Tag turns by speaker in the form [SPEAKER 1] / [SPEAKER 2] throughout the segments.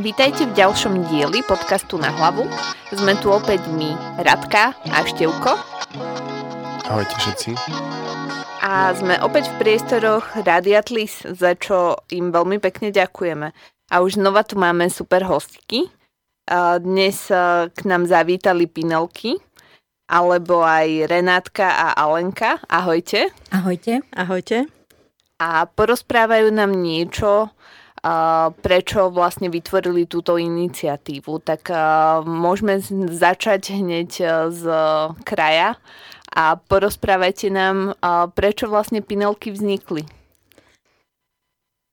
[SPEAKER 1] Vítajte v ďalšom dieli podcastu Na hlavu. Sme tu opäť my, Radka a Števko.
[SPEAKER 2] Ahojte všetci.
[SPEAKER 1] A sme opäť v priestoroch Radiatlis, za čo im veľmi pekne ďakujeme. A už znova tu máme super hostky. Dnes k nám zavítali Pinelky, alebo aj Renátka a Alenka. Ahojte.
[SPEAKER 3] Ahojte.
[SPEAKER 4] Ahojte.
[SPEAKER 1] A porozprávajú nám niečo, prečo vlastne vytvorili túto iniciatívu. Tak môžeme začať hneď z kraja a porozprávajte nám, prečo vlastne Pinelky vznikli.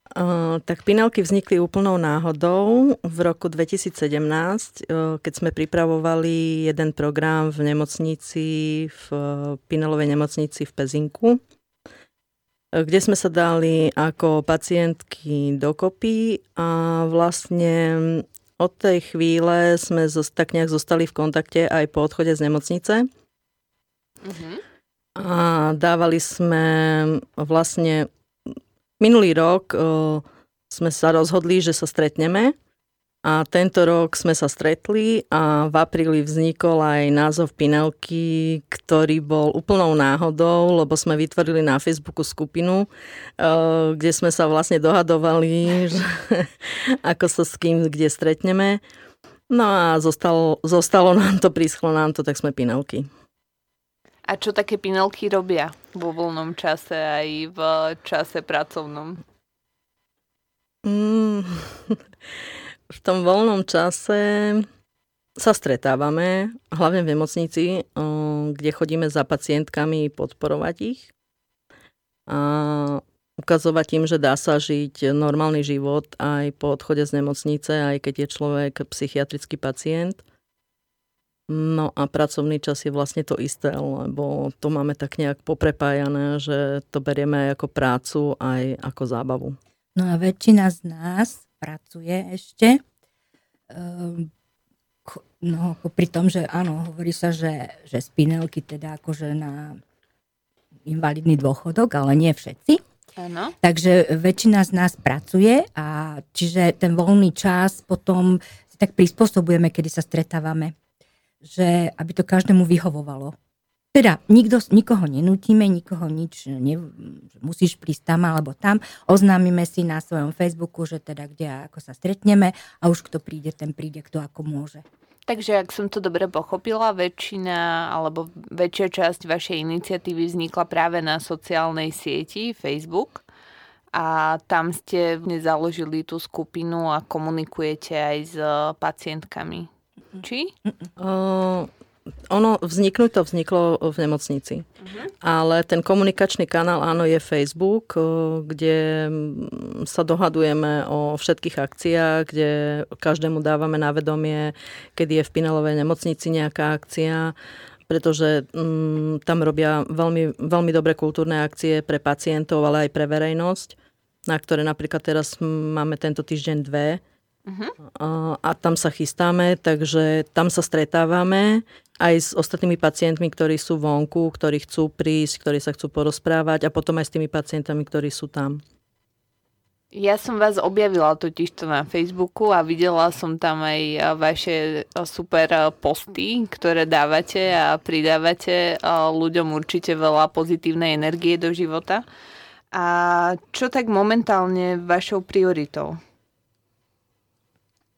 [SPEAKER 4] Uh, tak Pinelky vznikli úplnou náhodou v roku 2017, uh, keď sme pripravovali jeden program v nemocnici, v uh, Pinelovej nemocnici v Pezinku, kde sme sa dali ako pacientky dokopy a vlastne od tej chvíle sme tak nejak zostali v kontakte aj po odchode z nemocnice. Uh-huh. A dávali sme vlastne minulý rok uh, sme sa rozhodli, že sa stretneme a tento rok sme sa stretli a v apríli vznikol aj názov Pinelky, ktorý bol úplnou náhodou, lebo sme vytvorili na Facebooku skupinu, uh, kde sme sa vlastne dohadovali, že ako sa s kým kde stretneme. No a zostalo, zostalo nám to, príschlo nám to, tak sme Pinelky.
[SPEAKER 1] A čo také pinelky robia vo voľnom čase aj v čase pracovnom?
[SPEAKER 4] Mm, v tom voľnom čase sa stretávame, hlavne v nemocnici, kde chodíme za pacientkami podporovať ich a ukazovať im, že dá sa žiť normálny život aj po odchode z nemocnice, aj keď je človek psychiatrický pacient. No a pracovný čas je vlastne to isté, lebo to máme tak nejak poprepájané, že to berieme ako prácu aj ako zábavu.
[SPEAKER 3] No a väčšina z nás pracuje ešte. Ehm, no, pri tom, že áno, hovorí sa, že, že spinelky teda akože na invalidný dôchodok, ale nie všetci.
[SPEAKER 1] Ano.
[SPEAKER 3] Takže väčšina z nás pracuje a čiže ten voľný čas potom si tak prispôsobujeme, kedy sa stretávame že aby to každému vyhovovalo. Teda nikto, nikoho nenútime, nikoho nič, ne, musíš prísť tam alebo tam. Oznámime si na svojom Facebooku, že teda kde a ako sa stretneme a už kto príde, ten príde, kto ako môže.
[SPEAKER 1] Takže ak som to dobre pochopila, väčšina alebo väčšia časť vašej iniciatívy vznikla práve na sociálnej sieti Facebook a tam ste založili tú skupinu a komunikujete aj s pacientkami. Či?
[SPEAKER 4] Uh, ono vzniknúť to vzniklo v nemocnici. Uh-huh. Ale ten komunikačný kanál, áno, je Facebook, kde sa dohadujeme o všetkých akciách, kde každému dávame na vedomie, kedy je v Pinelovej nemocnici nejaká akcia, pretože um, tam robia veľmi, veľmi dobré kultúrne akcie pre pacientov, ale aj pre verejnosť, na ktoré napríklad teraz máme tento týždeň dve Uh-huh. A, a tam sa chystáme, takže tam sa stretávame aj s ostatnými pacientmi, ktorí sú vonku, ktorí chcú prísť, ktorí sa chcú porozprávať a potom aj s tými pacientami, ktorí sú tam.
[SPEAKER 1] Ja som vás objavila totiž to na Facebooku a videla som tam aj vaše super posty, ktoré dávate a pridávate ľuďom určite veľa pozitívnej energie do života. A čo tak momentálne vašou prioritou?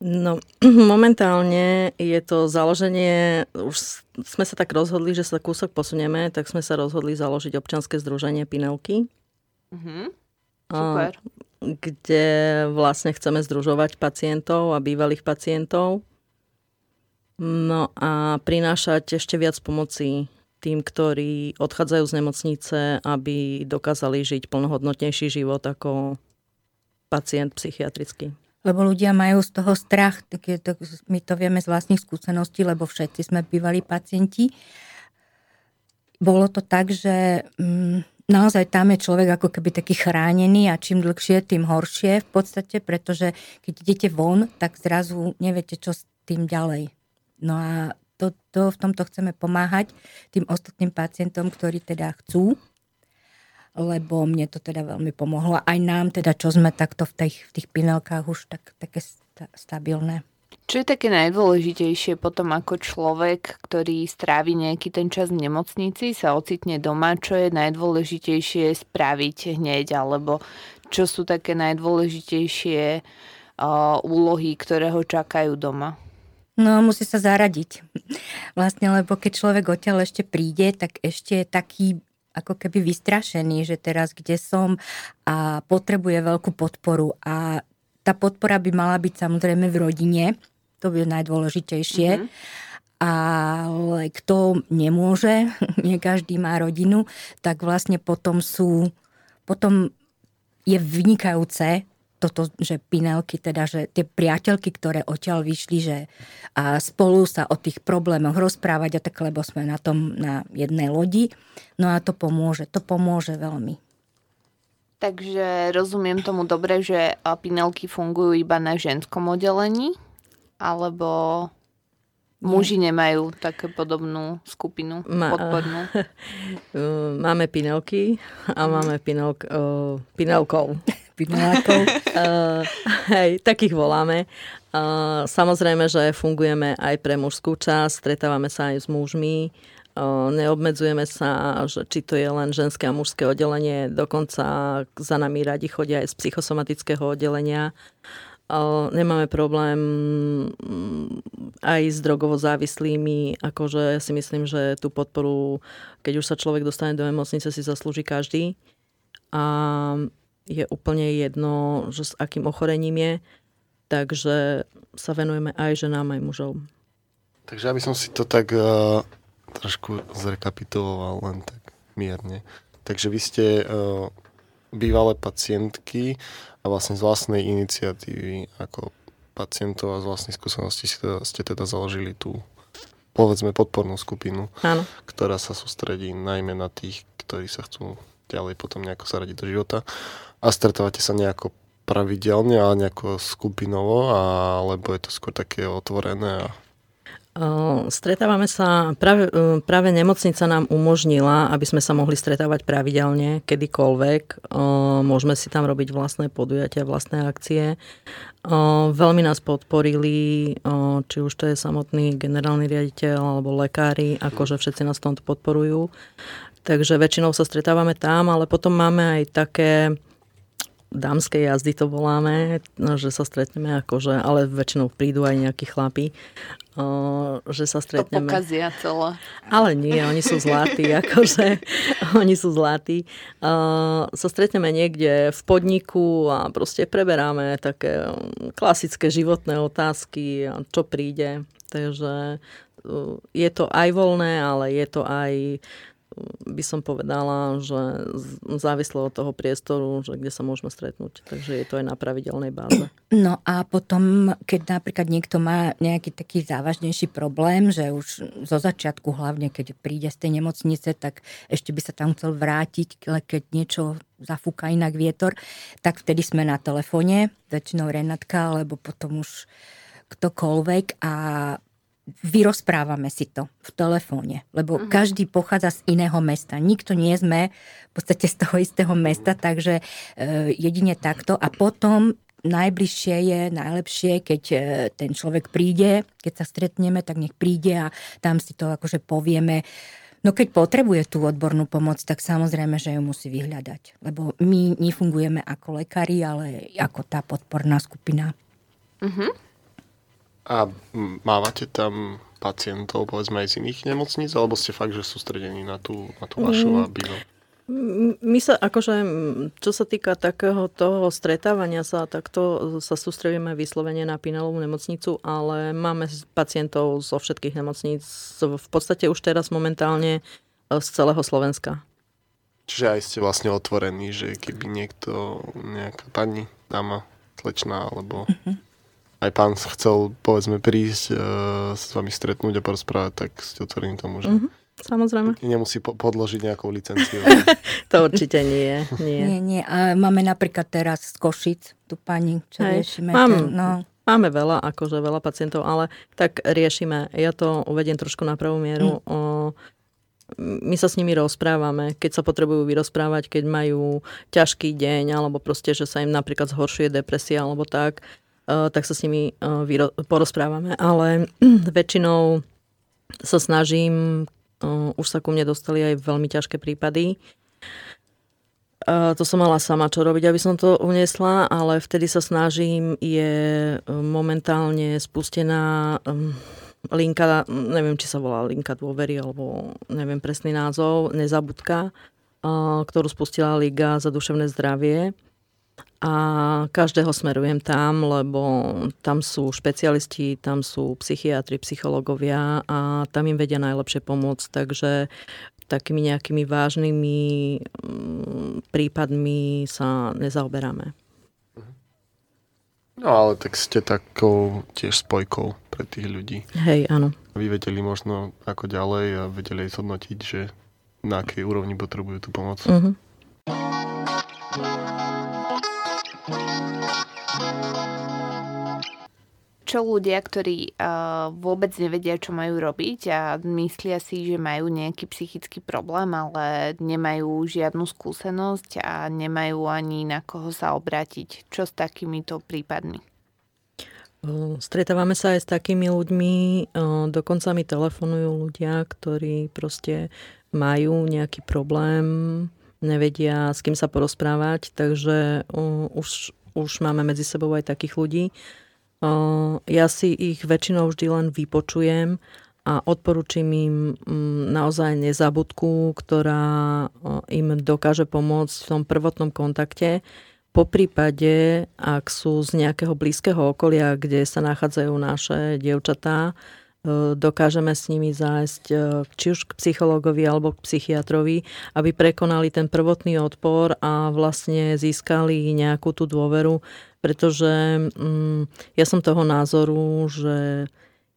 [SPEAKER 4] No, momentálne je to založenie, už sme sa tak rozhodli, že sa kúsok posunieme, tak sme sa rozhodli založiť občanské združenie Pinelky.
[SPEAKER 1] Mm-hmm. Super.
[SPEAKER 4] Kde vlastne chceme združovať pacientov a bývalých pacientov. No a prinášať ešte viac pomoci tým, ktorí odchádzajú z nemocnice, aby dokázali žiť plnohodnotnejší život ako pacient psychiatrický
[SPEAKER 3] lebo ľudia majú z toho strach, tak je to, my to vieme z vlastných skúseností, lebo všetci sme bývali pacienti. Bolo to tak, že mm, naozaj tam je človek ako keby taký chránený a čím dlhšie, tým horšie v podstate, pretože keď idete von, tak zrazu neviete, čo s tým ďalej. No a to, to v tomto chceme pomáhať tým ostatným pacientom, ktorí teda chcú lebo mne to teda veľmi pomohlo. Aj nám teda, čo sme takto v tých, v tých pinelkách už tak, také stabilné.
[SPEAKER 1] Čo je také najdôležitejšie potom ako človek, ktorý strávi nejaký ten čas v nemocnici, sa ocitne doma, čo je najdôležitejšie spraviť hneď, alebo čo sú také najdôležitejšie uh, úlohy, ktoré ho čakajú doma?
[SPEAKER 3] No, musí sa zaradiť. Vlastne, lebo keď človek odtiaľ ešte príde, tak ešte je taký ako keby vystrašený, že teraz kde som a potrebuje veľkú podporu a tá podpora by mala byť samozrejme v rodine, to je najdôležitejšie. Mm-hmm. Ale kto nemôže, nie každý má rodinu, tak vlastne potom sú, potom je vynikajúce toto, že Pinelky, teda, že tie priateľky, ktoré odtiaľ vyšli, že a spolu sa o tých problémoch rozprávať a tak, lebo sme na tom na jednej lodi. No a to pomôže, to pomôže veľmi.
[SPEAKER 1] Takže rozumiem tomu dobre, že Pinelky fungujú iba na ženskom oddelení? Alebo muži nemajú také podobnú skupinu Ma, podpornú?
[SPEAKER 4] Máme Pinelky a máme pinelk, uh, Pinelkov.
[SPEAKER 3] Pinelákov.
[SPEAKER 4] uh, hej, takých voláme. Uh, samozrejme, že fungujeme aj pre mužskú časť, stretávame sa aj s mužmi. Neobmedzujeme sa, že či to je len ženské a mužské oddelenie, dokonca za nami radi chodia aj z psychosomatického oddelenia. Nemáme problém mm, aj s drogovo závislými, akože si myslím, že tú podporu, keď už sa človek dostane do nemocnice, si zaslúži každý. A je úplne jedno, že s akým ochorením je, takže sa venujeme aj ženám, aj mužov.
[SPEAKER 2] Takže aby som si to tak uh, trošku zrekapituloval len tak mierne. Takže vy ste uh, bývalé pacientky a vlastne z vlastnej iniciatívy ako pacientov a z vlastnej skúsenosti ste teda, ste teda založili tú povedzme podpornú skupinu,
[SPEAKER 4] Áno.
[SPEAKER 2] ktorá sa sústredí najmä na tých, ktorí sa chcú ďalej potom nejako zaradiť do života. A stretávate sa nejako pravidelne, ale nejako skupinovo, alebo je to skôr také otvorené a
[SPEAKER 4] Stretávame sa, práve, práve nemocnica nám umožnila, aby sme sa mohli stretávať pravidelne, kedykoľvek. Môžeme si tam robiť vlastné podujatia, vlastné akcie. Veľmi nás podporili, či už to je samotný generálny riaditeľ alebo lekári, akože všetci nás v tomto podporujú. Takže väčšinou sa stretávame tam, ale potom máme aj také dámskej jazdy to voláme, no, že sa stretneme akože, ale väčšinou prídu aj nejakí chlapi, o, že sa stretneme.
[SPEAKER 1] To pokazia celé.
[SPEAKER 4] Ale nie, oni sú zlatí, akože oni sú zlatí. Sa stretneme niekde v podniku a proste preberáme také klasické životné otázky, čo príde. Takže je to aj voľné, ale je to aj by som povedala, že závislo od toho priestoru, že kde sa môžeme stretnúť. Takže je to aj na pravidelnej báze.
[SPEAKER 3] No a potom, keď napríklad niekto má nejaký taký závažnejší problém, že už zo začiatku hlavne, keď príde z tej nemocnice, tak ešte by sa tam chcel vrátiť, keď niečo zafúka inak vietor, tak vtedy sme na telefóne, väčšinou Renatka, alebo potom už ktokoľvek a vyrozprávame si to v telefóne, lebo uh-huh. každý pochádza z iného mesta. Nikto nie sme v podstate z toho istého mesta, takže e, jedine takto. A potom najbližšie je, najlepšie, keď e, ten človek príde, keď sa stretneme, tak nech príde a tam si to akože povieme. No keď potrebuje tú odbornú pomoc, tak samozrejme, že ju musí vyhľadať. Lebo my nefungujeme ako lekári, ale ako tá podporná skupina. Uh-huh.
[SPEAKER 2] A mávate tam pacientov, povedzme aj z iných nemocníc, alebo ste fakt, že sústredení na tú, na tú vašu mm. a bývo?
[SPEAKER 4] My sa akože, čo sa týka takého toho stretávania sa, tak to sa sústredíme vyslovene na Pinelovú nemocnicu, ale máme pacientov zo všetkých nemocníc, v podstate už teraz momentálne e, z celého Slovenska.
[SPEAKER 2] Čiže aj ste vlastne otvorení, že keby niekto, nejaká pani, dáma, slečná, alebo... Uh-huh aj pán chcel, povedzme, prísť uh, s vami stretnúť a porozprávať, tak ste otvorení tomu, že... Mm-hmm.
[SPEAKER 4] Samozrejme.
[SPEAKER 2] Nemusí po- podložiť nejakou licenciu.
[SPEAKER 4] to určite nie, nie.
[SPEAKER 3] Nie, nie. A máme napríklad teraz z Košic tú pani, čo Hej. riešime.
[SPEAKER 4] Mám, ten, no. Máme veľa, akože veľa pacientov, ale tak riešime. Ja to uvediem trošku na pravú mieru. Mm. O, my sa s nimi rozprávame, keď sa potrebujú vyrozprávať, keď majú ťažký deň, alebo proste, že sa im napríklad zhoršuje depresia, alebo tak, tak sa s nimi vyro- porozprávame. Ale väčšinou sa snažím, uh, už sa ku mne dostali aj veľmi ťažké prípady, to som mala sama čo robiť, aby som to uniesla, ale vtedy sa snažím, je momentálne spustená um, linka, neviem, či sa volá linka dôvery, alebo neviem presný názov, nezabudka, ktorú spustila Liga za duševné zdravie. A každého smerujem tam, lebo tam sú špecialisti, tam sú psychiatri, psychológovia a tam im vedia najlepšie pomôcť. Takže takými nejakými vážnymi mm, prípadmi sa nezaoberáme.
[SPEAKER 2] No ale tak ste takou tiež spojkou pre tých ľudí.
[SPEAKER 4] Hej, áno.
[SPEAKER 2] Vy vedeli možno ako ďalej a vedeli aj zhodnotiť, že na akej úrovni potrebujú tú pomoc. Uh-huh.
[SPEAKER 1] Čo ľudia, ktorí uh, vôbec nevedia, čo majú robiť a myslia si, že majú nejaký psychický problém, ale nemajú žiadnu skúsenosť a nemajú ani na koho sa obrátiť. Čo s takýmito prípadmi?
[SPEAKER 4] Stretávame sa aj s takými ľuďmi, dokonca mi telefonujú ľudia, ktorí proste majú nejaký problém, nevedia s kým sa porozprávať, takže už, už máme medzi sebou aj takých ľudí. Ja si ich väčšinou vždy len vypočujem a odporúčim im mm, naozaj nezabudku, ktorá im dokáže pomôcť v tom prvotnom kontakte. Po prípade, ak sú z nejakého blízkeho okolia, kde sa nachádzajú naše dievčatá, dokážeme s nimi zájsť e, či už k psychologovi alebo k psychiatrovi, aby prekonali ten prvotný odpor a vlastne získali nejakú tú dôveru pretože mm, ja som toho názoru, že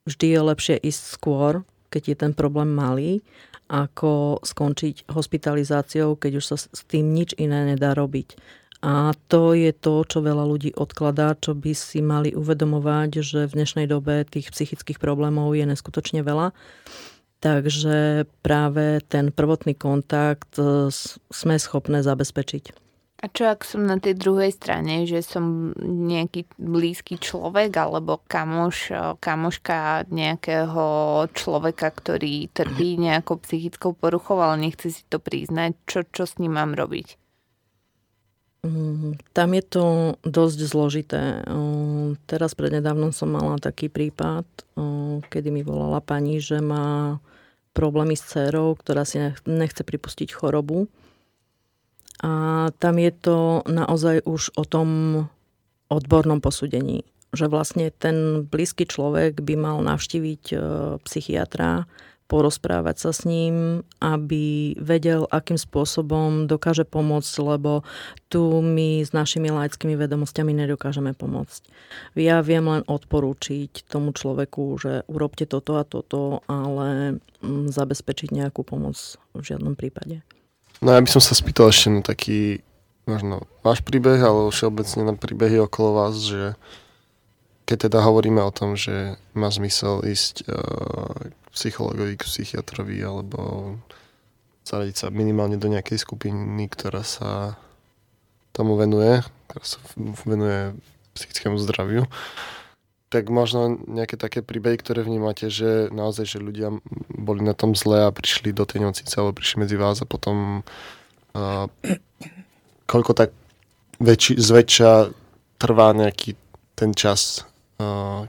[SPEAKER 4] vždy je lepšie ísť skôr, keď je ten problém malý, ako skončiť hospitalizáciou, keď už sa s tým nič iné nedá robiť. A to je to, čo veľa ľudí odkladá, čo by si mali uvedomovať, že v dnešnej dobe tých psychických problémov je neskutočne veľa. Takže práve ten prvotný kontakt e, sme schopné zabezpečiť.
[SPEAKER 1] A čo ak som na tej druhej strane, že som nejaký blízky človek alebo kamoš, kamoška nejakého človeka, ktorý trpí nejakou psychickou poruchou, ale nechce si to priznať, čo, čo s ním mám robiť?
[SPEAKER 4] Tam je to dosť zložité. Teraz prednedávnom som mala taký prípad, kedy mi volala pani, že má problémy s dcerou, ktorá si nechce pripustiť chorobu a tam je to naozaj už o tom odbornom posúdení, že vlastne ten blízky človek by mal navštíviť e, psychiatra, porozprávať sa s ním, aby vedel, akým spôsobom dokáže pomôcť, lebo tu my s našimi laickými vedomosťami nedokážeme pomôcť. Ja viem len odporúčiť tomu človeku, že urobte toto a toto, ale mm, zabezpečiť nejakú pomoc v žiadnom prípade.
[SPEAKER 2] No ja by som sa spýtal ešte na taký, možno váš príbeh, ale všeobecne na príbehy okolo vás, že keď teda hovoríme o tom, že má zmysel ísť uh, k psychologovi, k psychiatrovi alebo zaradiť sa minimálne do nejakej skupiny, ktorá sa tomu venuje, ktorá sa venuje psychickému zdraviu, tak možno nejaké také príbehy, ktoré vnímate, že naozaj, že ľudia boli na tom zle a prišli do tej nemocnice alebo prišli medzi vás a potom uh, koľko tak väčši, zväčša trvá nejaký ten čas,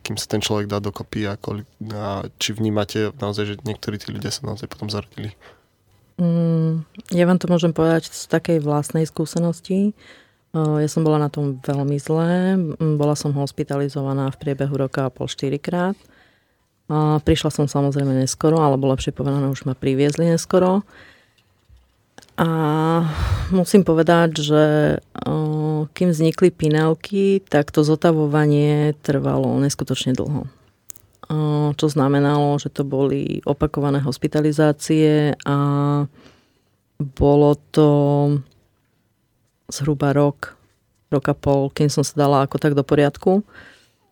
[SPEAKER 2] kým sa ten človek dá dokopy a, koľ, a či vnímate naozaj, že niektorí tí ľudia sa naozaj potom zarodili?
[SPEAKER 4] Mm, ja vám to môžem povedať z takej vlastnej skúsenosti. Ja som bola na tom veľmi zlé. Bola som hospitalizovaná v priebehu roka a pol štyrikrát. Prišla som samozrejme neskoro, alebo lepšie povedané, už ma priviezli neskoro. A musím povedať, že kým vznikli pinelky, tak to zotavovanie trvalo neskutočne dlho. Čo znamenalo, že to boli opakované hospitalizácie a bolo to zhruba rok, rok a pol, kým som sa dala ako tak do poriadku.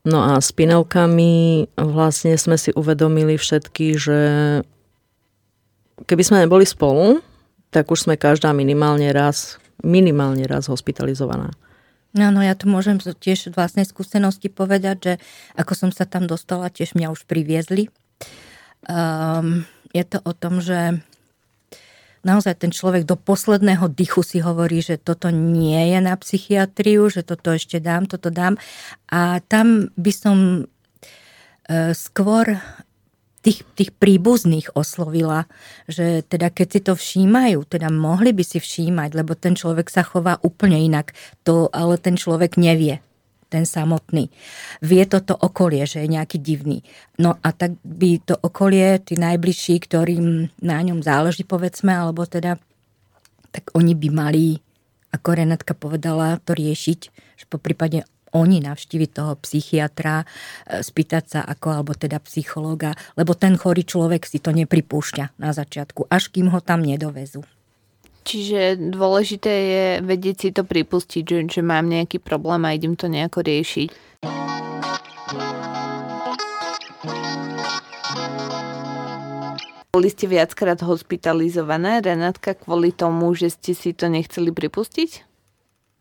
[SPEAKER 4] No a s pinelkami vlastne sme si uvedomili všetky, že keby sme neboli spolu, tak už sme každá minimálne raz, minimálne raz hospitalizovaná.
[SPEAKER 3] No, no ja tu môžem tiež vlastnej skúsenosti povedať, že ako som sa tam dostala, tiež mňa už priviezli. Um, je to o tom, že naozaj ten človek do posledného dychu si hovorí, že toto nie je na psychiatriu, že toto ešte dám, toto dám. A tam by som uh, skôr tých, tých príbuzných oslovila, že teda keď si to všímajú, teda mohli by si všímať, lebo ten človek sa chová úplne inak, to ale ten človek nevie ten samotný. Vie toto okolie, že je nejaký divný. No a tak by to okolie, tí najbližší, ktorým na ňom záleží, povedzme, alebo teda, tak oni by mali, ako Renatka povedala, to riešiť, že po prípade oni navštíviť toho psychiatra, e, spýtať sa ako, alebo teda psychológa, lebo ten chorý človek si to nepripúšťa na začiatku, až kým ho tam nedovezú.
[SPEAKER 1] Čiže dôležité je vedieť si to pripustiť, že, že mám nejaký problém a idem to nejako riešiť. Boli ste viackrát hospitalizované, Renátka, kvôli tomu, že ste si to nechceli pripustiť?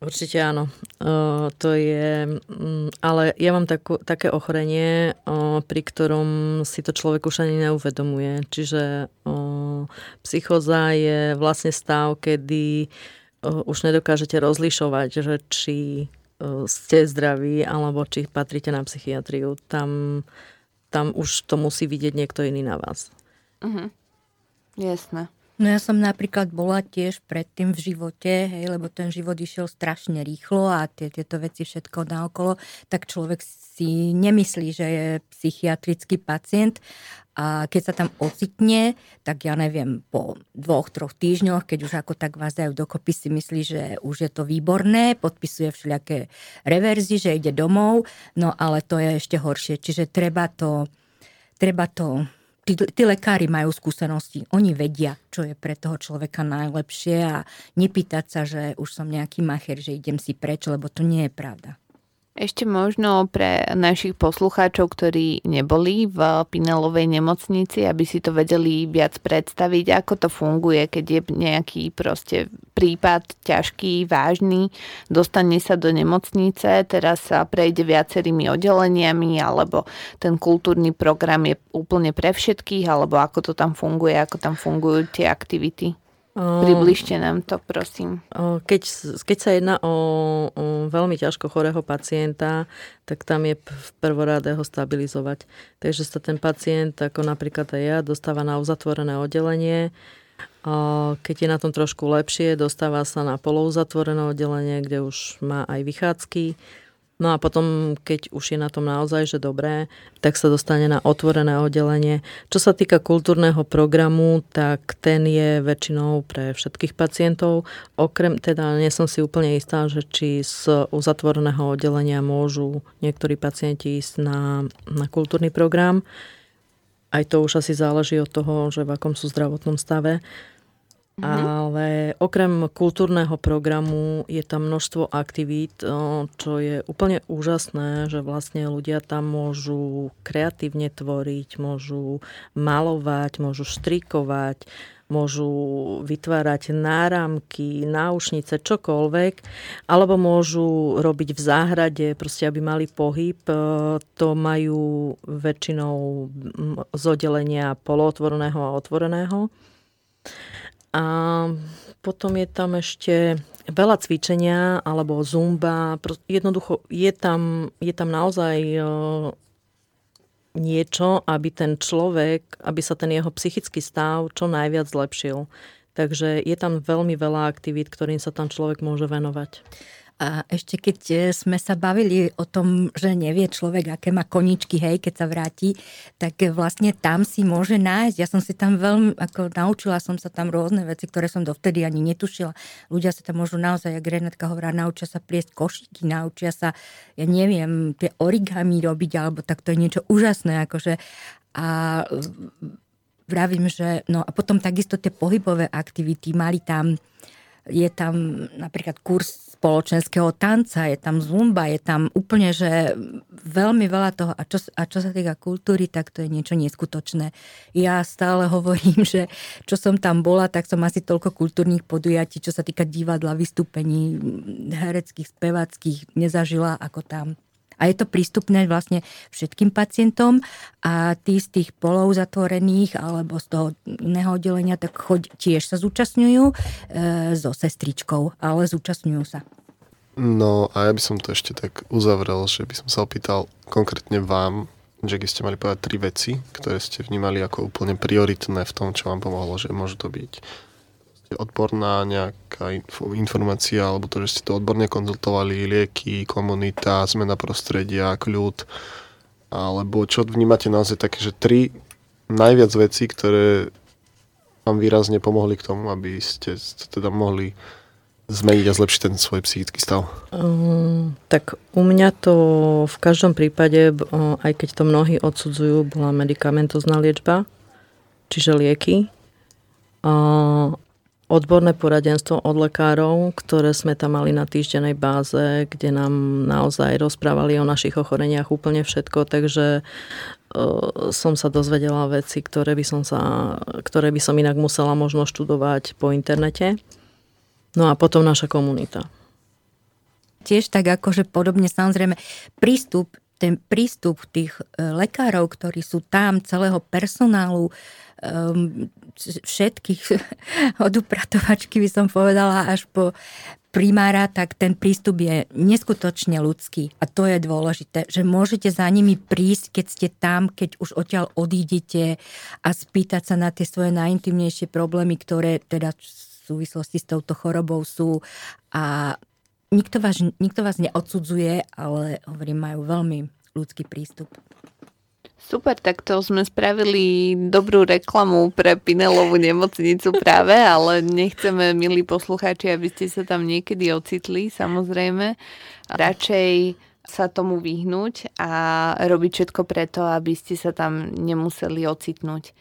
[SPEAKER 4] Určite áno. Uh, to je, um, ale ja mám takú, také ochorenie, uh, pri ktorom si to človek už ani neuvedomuje. Čiže uh, psychoza je vlastne stav, kedy uh, už nedokážete rozlišovať, že či uh, ste zdraví alebo či patríte na psychiatriu. Tam, tam už to musí vidieť niekto iný na vás.
[SPEAKER 1] Uh-huh. Jasné.
[SPEAKER 3] No ja som napríklad bola tiež predtým v živote, hej, lebo ten život išiel strašne rýchlo a tie, tieto veci všetko naokolo, tak človek si nemyslí, že je psychiatrický pacient a keď sa tam ocitne, tak ja neviem, po dvoch, troch týždňoch, keď už ako tak vás dajú dokopy, si myslí, že už je to výborné, podpisuje všelijaké reverzy, že ide domov, no ale to je ešte horšie. Čiže treba to, treba to tí, tí lekári majú skúsenosti, oni vedia, čo je pre toho človeka najlepšie a nepýtať sa, že už som nejaký macher, že idem si preč, lebo to nie je pravda.
[SPEAKER 1] Ešte možno pre našich poslucháčov, ktorí neboli v Pinelovej nemocnici, aby si to vedeli viac predstaviť, ako to funguje, keď je nejaký proste prípad ťažký, vážny, dostane sa do nemocnice, teraz sa prejde viacerými oddeleniami, alebo ten kultúrny program je úplne pre všetkých, alebo ako to tam funguje, ako tam fungujú tie aktivity. Približte nám to, prosím.
[SPEAKER 4] Keď, keď sa jedná o, o veľmi ťažko chorého pacienta, tak tam je v prvoráde ho stabilizovať. Takže sa ten pacient, ako napríklad aj ja, dostáva na uzatvorené oddelenie. Keď je na tom trošku lepšie, dostáva sa na polouzatvorené oddelenie, kde už má aj vychádzky No a potom, keď už je na tom naozaj, že dobré, tak sa dostane na otvorené oddelenie. Čo sa týka kultúrneho programu, tak ten je väčšinou pre všetkých pacientov. Okrem, teda nie som si úplne istá, že či z uzatvoreného oddelenia môžu niektorí pacienti ísť na, na kultúrny program. Aj to už asi záleží od toho, že v akom sú zdravotnom stave. Mm-hmm. Ale okrem kultúrneho programu je tam množstvo aktivít, čo je úplne úžasné, že vlastne ľudia tam môžu kreatívne tvoriť, môžu malovať, môžu štrikovať, môžu vytvárať náramky, náušnice, čokoľvek, alebo môžu robiť v záhrade, proste aby mali pohyb. To majú väčšinou z oddelenia polootvoreného a otvoreného. A potom je tam ešte veľa cvičenia alebo zumba. Jednoducho je tam, je tam naozaj niečo, aby ten človek, aby sa ten jeho psychický stav čo najviac zlepšil. Takže je tam veľmi veľa aktivít, ktorým sa tam človek môže venovať.
[SPEAKER 3] A ešte keď e, sme sa bavili o tom, že nevie človek, aké má koničky, hej, keď sa vráti, tak vlastne tam si môže nájsť. Ja som si tam veľmi, ako naučila som sa tam rôzne veci, ktoré som dovtedy ani netušila. Ľudia sa tam môžu naozaj, jak Renatka hovorá, naučia sa pliesť košíky, naučia sa, ja neviem, tie origami robiť, alebo tak to je niečo úžasné, akože a vravím, že no a potom takisto tie pohybové aktivity, mali tam je tam napríklad kurz spoločenského tanca, je tam zumba, je tam úplne, že veľmi veľa toho. A čo, a čo sa týka kultúry, tak to je niečo neskutočné. Ja stále hovorím, že čo som tam bola, tak som asi toľko kultúrnych podujatí, čo sa týka divadla, vystúpení, hereckých, spevackých, nezažila ako tam. A je to prístupné vlastne všetkým pacientom a tí z tých polov zatvorených alebo z toho iného oddelenia, tak choď, tiež sa zúčastňujú e, so sestričkou, ale zúčastňujú sa.
[SPEAKER 2] No a ja by som to ešte tak uzavrel, že by som sa opýtal konkrétne vám, že keď ste mali povedať tri veci, ktoré ste vnímali ako úplne prioritné v tom, čo vám pomohlo, že môžu to byť odborná nejaká informácia, alebo to, že ste to odborne konzultovali, lieky, komunita, zmena prostredia, kľud, alebo čo vnímate naozaj také, že tri najviac vecí, ktoré vám výrazne pomohli k tomu, aby ste teda mohli zmeniť a zlepšiť ten svoj psychický stav?
[SPEAKER 4] Um, tak u mňa to v každom prípade, aj keď to mnohí odsudzujú, bola medicamentozná liečba, čiže lieky. Uh, odborné poradenstvo od lekárov, ktoré sme tam mali na týždenej báze, kde nám naozaj rozprávali o našich ochoreniach úplne všetko, takže uh, som sa dozvedela veci, ktoré by som, sa, ktoré by som inak musela možno študovať po internete. No a potom naša komunita.
[SPEAKER 3] Tiež tak akože podobne samozrejme prístup ten prístup tých e, lekárov, ktorí sú tam, celého personálu, um, všetkých, od upratovačky by som povedala, až po primára, tak ten prístup je neskutočne ľudský. A to je dôležité, že môžete za nimi prísť, keď ste tam, keď už odtiaľ odídete a spýtať sa na tie svoje najintimnejšie problémy, ktoré teda v súvislosti s touto chorobou sú. A nikto vás, nikto vás neodsudzuje, ale hovorím, majú veľmi ľudský prístup.
[SPEAKER 1] Super, tak to sme spravili dobrú reklamu pre Pinelovú nemocnicu práve, ale nechceme, milí poslucháči, aby ste sa tam niekedy ocitli, samozrejme. Radšej sa tomu vyhnúť a robiť všetko preto, aby ste sa tam nemuseli ocitnúť.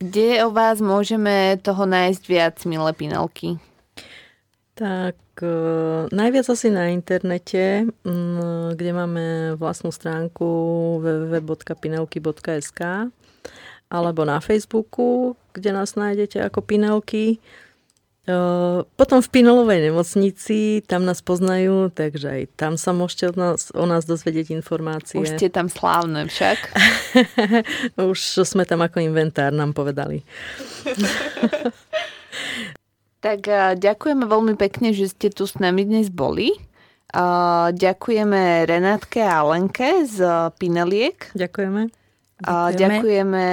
[SPEAKER 1] Kde o vás môžeme toho nájsť viac, milé Pinelky?
[SPEAKER 4] Tak uh, najviac asi na internete, um, kde máme vlastnú stránku www.pinelky.sk alebo na Facebooku, kde nás nájdete ako Pinelky. Uh, potom v Pinelovej nemocnici, tam nás poznajú, takže aj tam sa môžete od nás, o nás dozvedieť informácie.
[SPEAKER 1] Už ste tam slávne však.
[SPEAKER 4] Už sme tam ako inventár, nám povedali.
[SPEAKER 1] Tak ďakujeme veľmi pekne, že ste tu s nami dnes boli. Ďakujeme Renátke a Alenke z Pineliek.
[SPEAKER 4] Ďakujeme.
[SPEAKER 1] Ďakujeme, ďakujeme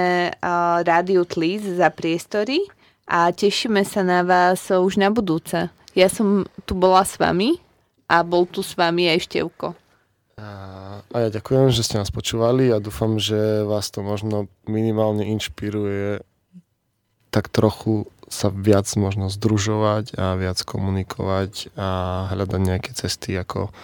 [SPEAKER 1] Rádiu Tlis za priestory a tešíme sa na vás už na budúce. Ja som tu bola s vami a bol tu s vami aj Števko.
[SPEAKER 2] A ja ďakujem, že ste nás počúvali a dúfam, že vás to možno minimálne inšpiruje tak trochu sa viac možno združovať a viac komunikovať a hľadať nejaké cesty, ako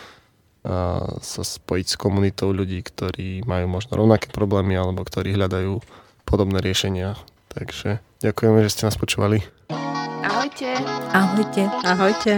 [SPEAKER 2] sa spojiť s komunitou ľudí, ktorí majú možno rovnaké problémy alebo ktorí hľadajú podobné riešenia. Takže ďakujeme, že ste nás počúvali.
[SPEAKER 1] Ahojte.
[SPEAKER 3] Ahojte.
[SPEAKER 4] Ahojte.